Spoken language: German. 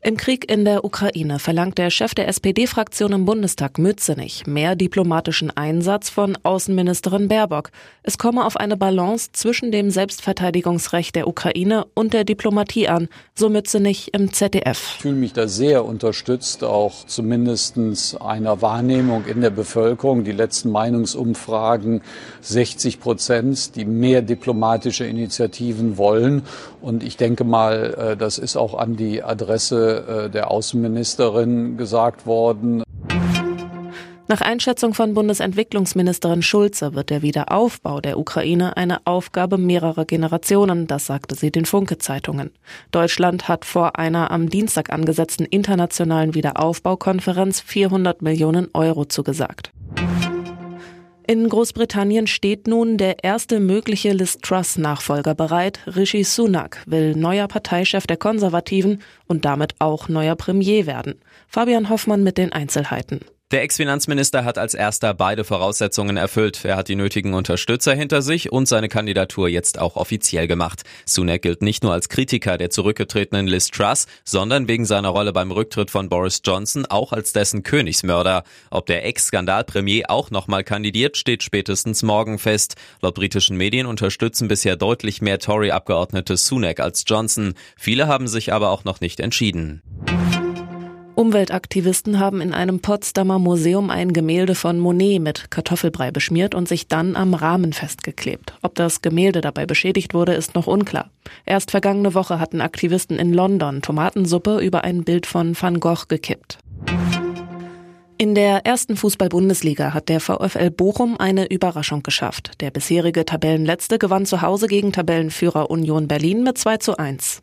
Im Krieg in der Ukraine verlangt der Chef der SPD-Fraktion im Bundestag Mützenich mehr diplomatischen Einsatz von Außenministerin Baerbock. Es komme auf eine Balance zwischen dem Selbstverteidigungsrecht der Ukraine und der Diplomatie an, so Mützenich im ZDF. Ich fühle mich da sehr unterstützt, auch zumindest einer Wahrnehmung in der Bevölkerung. Die letzten Meinungsumfragen 60 Prozent, die mehr diplomatische Initiativen wollen. Und ich denke mal, äh, das ist auch an die Adresse äh, der Außenministerin gesagt worden. Nach Einschätzung von Bundesentwicklungsministerin Schulze wird der Wiederaufbau der Ukraine eine Aufgabe mehrerer Generationen, das sagte sie den Funke-Zeitungen. Deutschland hat vor einer am Dienstag angesetzten internationalen Wiederaufbaukonferenz 400 Millionen Euro zugesagt. In Großbritannien steht nun der erste mögliche Liz Truss-Nachfolger bereit. Rishi Sunak will neuer Parteichef der Konservativen und damit auch neuer Premier werden. Fabian Hoffmann mit den Einzelheiten. Der Ex-Finanzminister hat als erster beide Voraussetzungen erfüllt. Er hat die nötigen Unterstützer hinter sich und seine Kandidatur jetzt auch offiziell gemacht. Sunak gilt nicht nur als Kritiker der zurückgetretenen Liz Truss, sondern wegen seiner Rolle beim Rücktritt von Boris Johnson auch als dessen Königsmörder. Ob der Ex-Skandalpremier auch nochmal kandidiert, steht spätestens morgen fest. Laut britischen Medien unterstützen bisher deutlich mehr Tory-Abgeordnete Sunak als Johnson. Viele haben sich aber auch noch nicht entschieden. Umweltaktivisten haben in einem Potsdamer Museum ein Gemälde von Monet mit Kartoffelbrei beschmiert und sich dann am Rahmen festgeklebt. Ob das Gemälde dabei beschädigt wurde, ist noch unklar. Erst vergangene Woche hatten Aktivisten in London Tomatensuppe über ein Bild von Van Gogh gekippt. In der ersten Fußball-Bundesliga hat der VfL Bochum eine Überraschung geschafft. Der bisherige Tabellenletzte gewann zu Hause gegen Tabellenführer Union Berlin mit 2 zu 1.